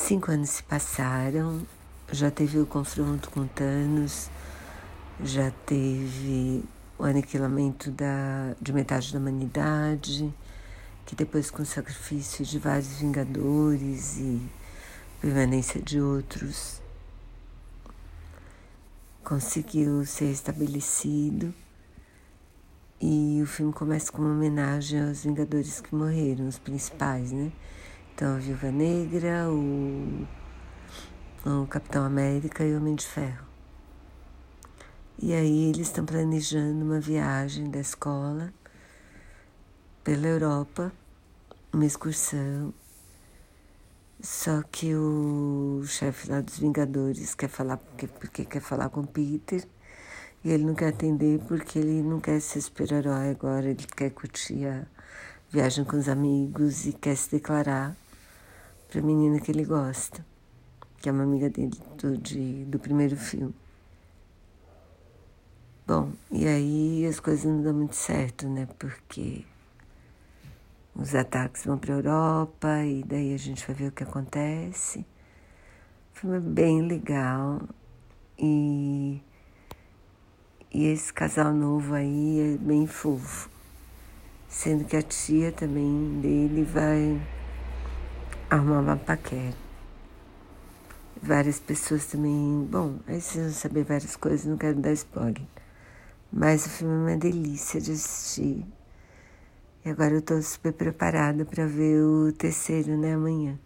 Cinco anos se passaram, já teve o confronto com Thanos, já teve o aniquilamento da, de metade da humanidade, que depois com o sacrifício de vários vingadores e permanência de outros, conseguiu ser estabelecido. E o filme começa com uma homenagem aos Vingadores que morreram, os principais, né? Então, a Viúva Negra, o, o Capitão América e o Homem de Ferro. E aí eles estão planejando uma viagem da escola pela Europa, uma excursão. Só que o chefe lá dos Vingadores quer falar porque, porque quer falar com Peter e ele não quer atender porque ele não quer ser super-herói agora, ele quer curtir a viagem com os amigos e quer se declarar para a menina que ele gosta, que é uma amiga dele do, de, do primeiro filme. Bom, e aí as coisas não dão muito certo, né? Porque os ataques vão para a Europa e daí a gente vai ver o que acontece. Foi bem legal e, e esse casal novo aí é bem fofo, sendo que a tia também dele vai arrumar uma paquera. Várias pessoas também. Bom, aí vocês vão saber várias coisas, não quero dar spoiler. Mas o filme é uma delícia de assistir. E agora eu estou super preparada para ver o terceiro, né, amanhã.